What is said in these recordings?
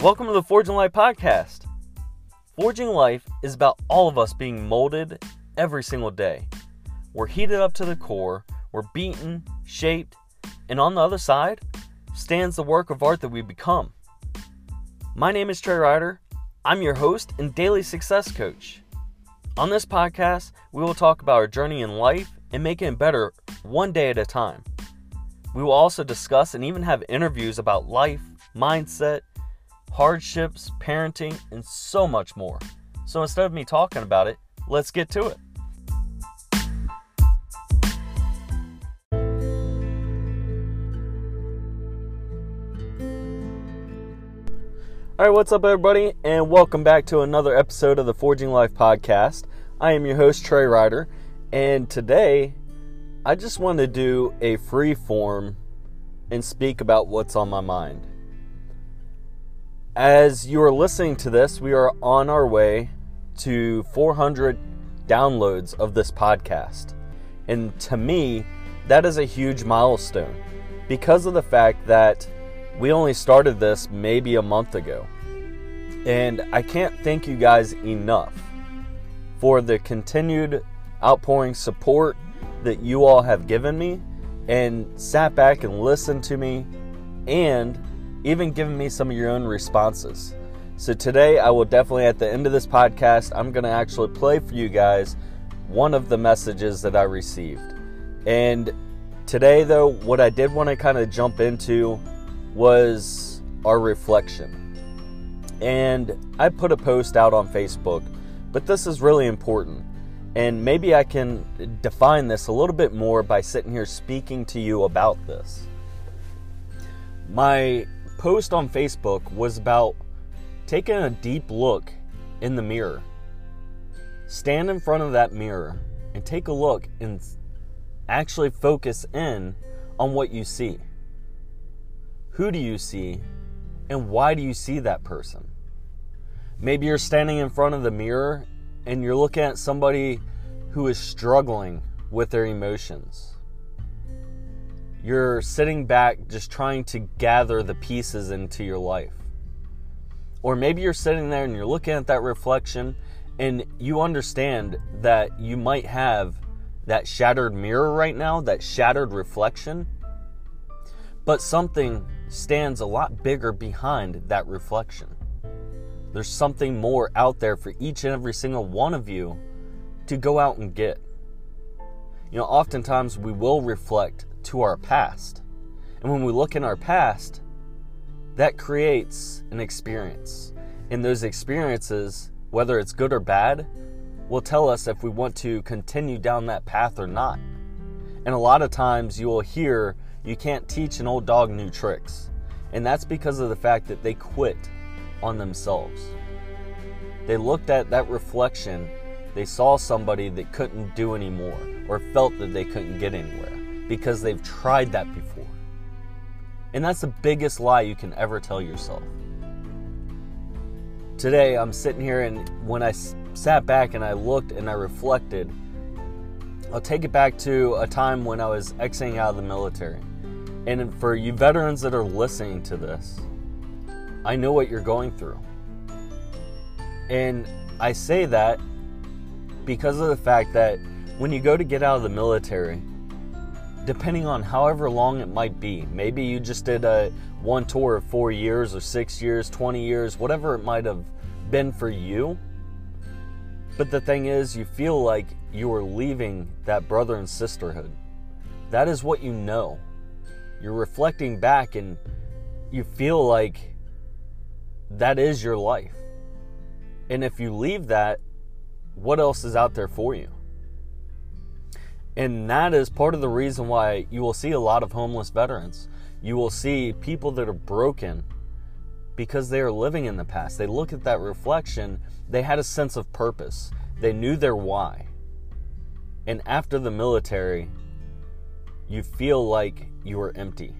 Welcome to the Forging Life podcast. Forging Life is about all of us being molded every single day. We're heated up to the core, we're beaten, shaped, and on the other side stands the work of art that we become. My name is Trey Ryder. I'm your host and daily success coach. On this podcast, we will talk about our journey in life and making it better one day at a time. We will also discuss and even have interviews about life, mindset, hardships, parenting, and so much more. So instead of me talking about it, let's get to it. All right, what's up, everybody, and welcome back to another episode of the Forging Life podcast. I am your host, Trey Ryder, and today I just want to do a free form and speak about what's on my mind. As you are listening to this, we are on our way to 400 downloads of this podcast. And to me, that is a huge milestone because of the fact that we only started this maybe a month ago. And I can't thank you guys enough for the continued outpouring support that you all have given me and sat back and listened to me and even giving me some of your own responses. So today, I will definitely, at the end of this podcast, I'm going to actually play for you guys one of the messages that I received. And today, though, what I did want to kind of jump into was our reflection. And I put a post out on Facebook, but this is really important. And maybe I can define this a little bit more by sitting here speaking to you about this. My post on Facebook was about taking a deep look in the mirror. Stand in front of that mirror and take a look and actually focus in on what you see. Who do you see and why do you see that person? Maybe you're standing in front of the mirror and you're looking at somebody who is struggling with their emotions you're sitting back just trying to gather the pieces into your life. Or maybe you're sitting there and you're looking at that reflection and you understand that you might have that shattered mirror right now, that shattered reflection, but something stands a lot bigger behind that reflection. There's something more out there for each and every single one of you to go out and get. You know, oftentimes we will reflect to our past. And when we look in our past, that creates an experience. And those experiences, whether it's good or bad, will tell us if we want to continue down that path or not. And a lot of times you will hear you can't teach an old dog new tricks. And that's because of the fact that they quit on themselves. They looked at that reflection, they saw somebody that couldn't do anymore or felt that they couldn't get anywhere because they've tried that before. And that's the biggest lie you can ever tell yourself. Today, I'm sitting here, and when I sat back and I looked and I reflected, I'll take it back to a time when I was exiting out of the military. And for you veterans that are listening to this, I know what you're going through. And I say that because of the fact that when you go to get out of the military, depending on however long it might be. Maybe you just did a one tour of four years or six years, 20 years, whatever it might have been for you. But the thing is, you feel like you are leaving that brother and sisterhood. That is what you know. You're reflecting back and you feel like that is your life. And if you leave that, what else is out there for you? And that is part of the reason why you will see a lot of homeless veterans. You will see people that are broken because they are living in the past. They look at that reflection, they had a sense of purpose, they knew their why. And after the military, you feel like you are empty.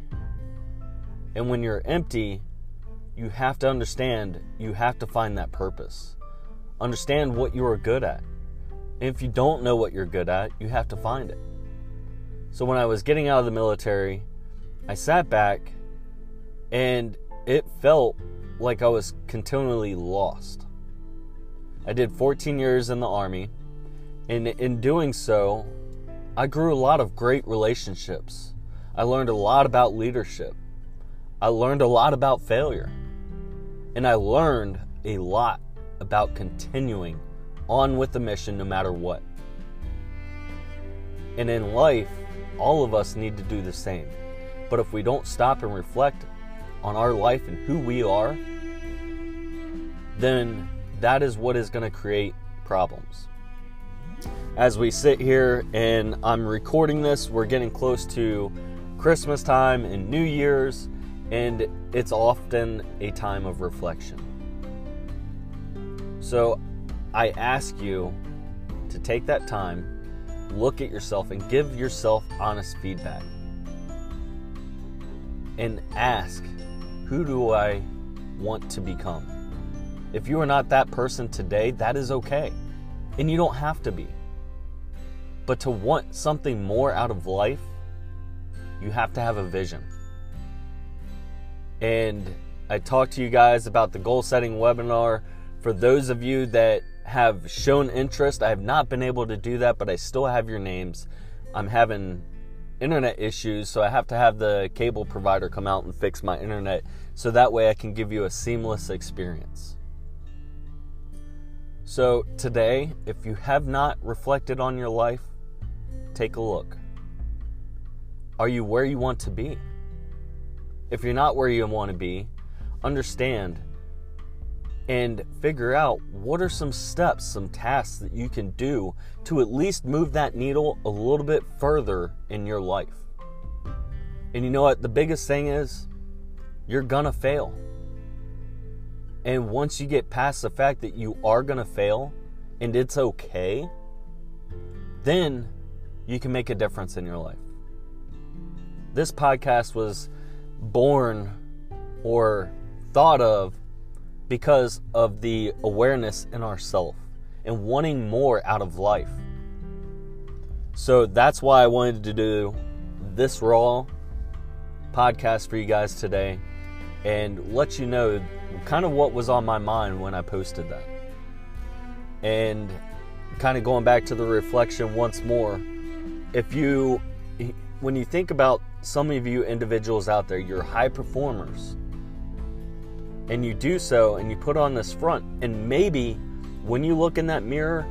And when you're empty, you have to understand you have to find that purpose. Understand what you are good at. If you don't know what you're good at, you have to find it. So when I was getting out of the military, I sat back and it felt like I was continually lost. I did 14 years in the Army, and in doing so, I grew a lot of great relationships. I learned a lot about leadership. I learned a lot about failure. And I learned a lot about continuing on with the mission no matter what. And in life, all of us need to do the same. But if we don't stop and reflect on our life and who we are, then that is what is going to create problems. As we sit here and I'm recording this, we're getting close to Christmas time and New Year's, and it's often a time of reflection. So I ask you to take that time, look at yourself, and give yourself honest feedback. And ask, who do I want to become? If you are not that person today, that is okay. And you don't have to be. But to want something more out of life, you have to have a vision. And I talked to you guys about the goal setting webinar. For those of you that have shown interest, I have not been able to do that, but I still have your names. I'm having internet issues, so I have to have the cable provider come out and fix my internet so that way I can give you a seamless experience. So, today, if you have not reflected on your life, take a look. Are you where you want to be? If you're not where you want to be, understand and figure out what are some steps, some tasks that you can do to at least move that needle a little bit further in your life. And you know what? The biggest thing is you're gonna fail. And once you get past the fact that you are to fail and it's okay, then you can make a difference in your life. This podcast was born or thought of because of the awareness in ourself and wanting more out of life. So that's why I wanted to do this raw podcast for you guys today and let you know kind of what was on my mind when I posted that. And kind of going back to the reflection once more, if you, when you think about some of you individuals out there, you're high performers, and you do so and you put on this front, and maybe when you look in that mirror,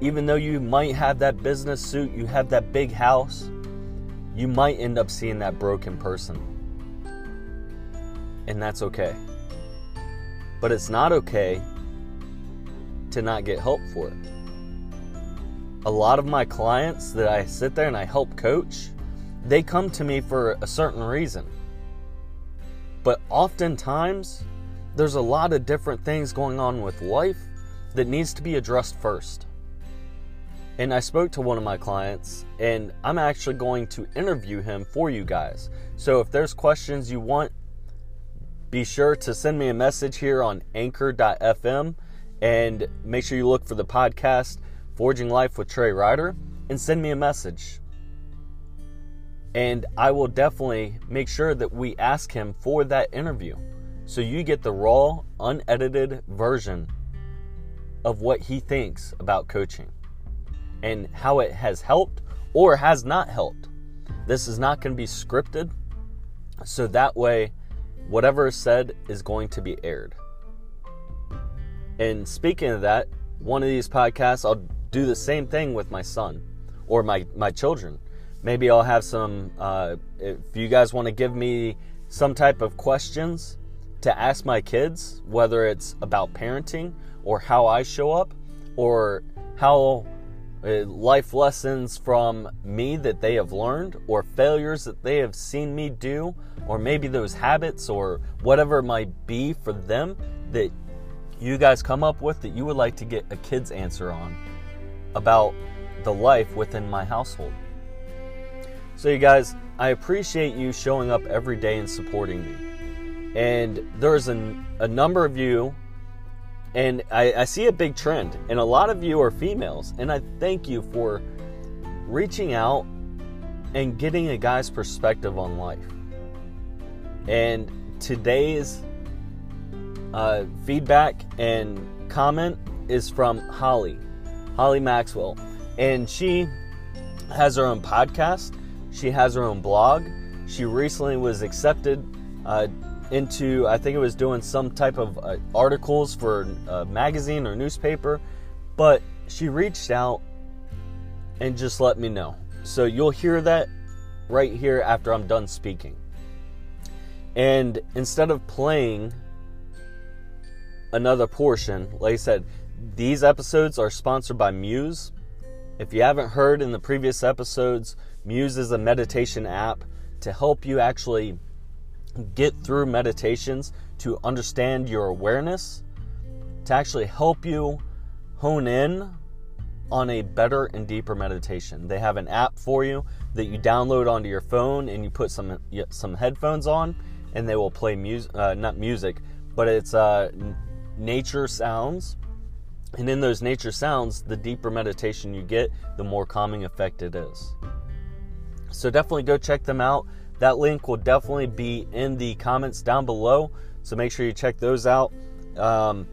even though you might have that business suit, you have that big house, you might end up seeing that broken person. And that's okay. But it's not okay to not get help for it. A lot of my clients that I sit there and I help coach, they come to me for a certain reason. But oftentimes, there's a lot of different things going on with life that needs to be addressed first. And I spoke to one of my clients, and I'm actually going to interview him for you guys. So if there's questions you want be sure to send me a message here on anchor.fm and make sure you look for the podcast Forging Life with Trey Ryder and send me a message. And I will definitely make sure that we ask him for that interview. So you get the raw, unedited version of what he thinks about coaching and how it has helped or has not helped. This is not going to be scripted. So that way, whatever is said is going to be aired. And speaking of that, one of these podcasts, I'll do the same thing with my son or my, my children. Maybe I'll have some, uh, if you guys want to give me some type of questions to ask my kids, whether it's about parenting or how I show up or how uh, life lessons from me that they have learned, or failures that they have seen me do, or maybe those habits or whatever it might be for them that you guys come up with that you would like to get a kid's answer on about the life within my household. So, you guys, I appreciate you showing up every day and supporting me. And there's an, a number of you and I, I, see a big trend, and a lot of you are females, and I thank you for reaching out and getting a guy's perspective on life. And today's uh, feedback and comment is from Holly, Holly Maxwell. And she has her own podcast, she has her own blog. She recently was accepted uh, into, I think it was doing some type of uh, articles for a magazine or newspaper, but she reached out and just let me know. So you'll hear that right here after I'm done speaking. And instead of playing another portion, like I said, these episodes are sponsored by Muse. If you haven't heard in the previous episodes, Muse is a meditation app to help you actually get through meditations, to understand your awareness, to actually help you hone in on a better and deeper meditation. They have an app for you that you download onto your phone and you put some some headphones on and they will play music uh, not music, but it's uh, nature sounds. And in those nature sounds, the deeper meditation you get, the more calming effect it is. So definitely go check them out. That link will definitely be in the comments down below. So make sure you check those out. Um,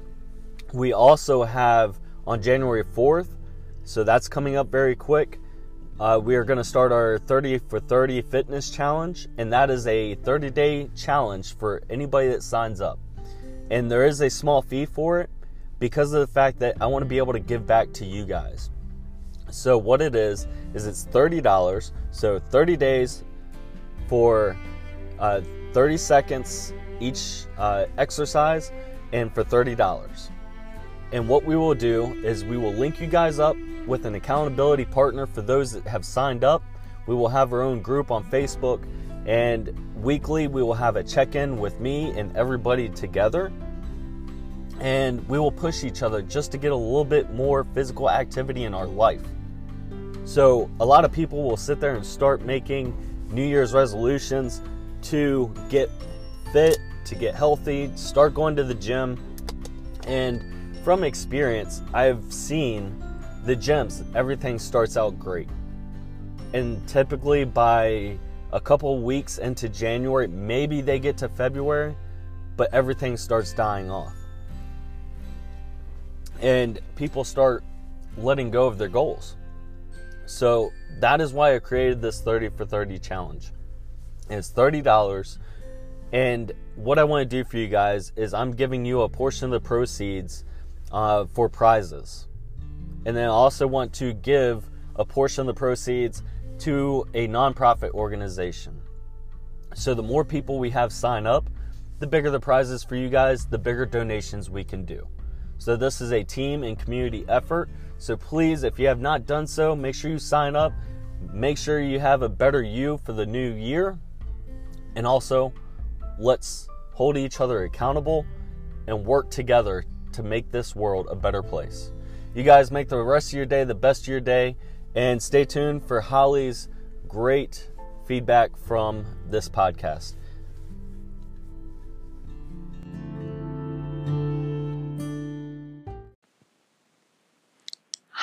we also have on January 4th, so that's coming up very quick. Uh, we are going to start our 30 for 30 fitness challenge, and that is a 30 day challenge for anybody that signs up. And there is a small fee for it because of the fact that I want to be able to give back to you guys. So, what it is, is it's $30. So, 30 days for uh, 30 seconds each uh, exercise and for $30. And what we will do is we will link you guys up with an accountability partner for those that have signed up. We will have our own group on Facebook, and weekly we will have a check in with me and everybody together. And we will push each other just to get a little bit more physical activity in our life. So, a lot of people will sit there and start making New Year's resolutions to get fit, to get healthy, start going to the gym. And from experience, I've seen the gyms, everything starts out great. And typically by a couple weeks into January, maybe they get to February, but everything starts dying off. And people start letting go of their goals. So that is why I created this 30 for 30 challenge. It's $30. And what I want to do for you guys is I'm giving you a portion of the proceeds uh, for prizes. And then I also want to give a portion of the proceeds to a nonprofit organization. So the more people we have sign up, the bigger the prizes for you guys, the bigger donations we can do. So this is a team and community effort. So please, if you have not done so, make sure you sign up. Make sure you have a better you for the new year. And also, let's hold each other accountable and work together to make this world a better place. You guys make the rest of your day the best of your day, and stay tuned for Holly's great feedback from this podcast.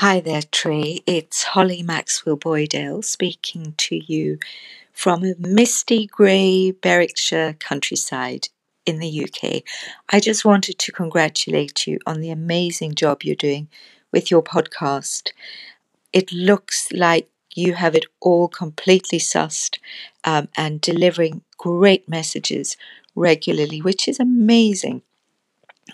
Hi there, Tree. It's Holly Maxwell Boydale speaking to you from a misty grey Berwickshire countryside in the UK. I just wanted to congratulate you on the amazing job you're doing with your podcast. It looks like you have it all completely sussed um, and delivering great messages regularly, which is amazing.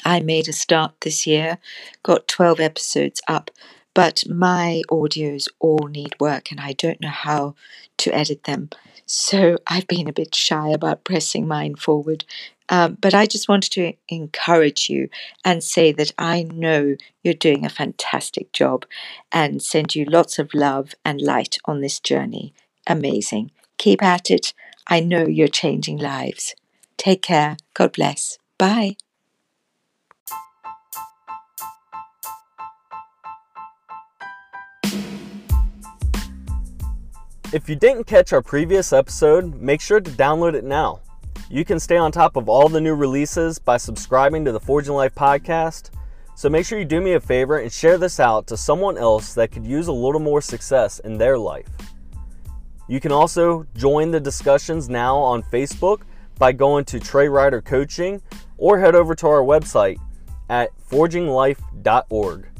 I made a start this year, got 12 episodes up, but my audios all need work and I don't know how to edit them. So I've been a bit shy about pressing mine forward. Um, but I just wanted to encourage you and say that I know you're doing a fantastic job and send you lots of love and light on this journey. Amazing. Keep at it. I know you're changing lives. Take care. God bless. Bye. If you didn't catch our previous episode, make sure to download it now. You can stay on top of all the new releases by subscribing to the Forging Life podcast. So make sure you do me a favor and share this out to someone else that could use a little more success in their life. You can also join the discussions now on Facebook by going to Trey Ryder Coaching or head over to our website at forginglife.org.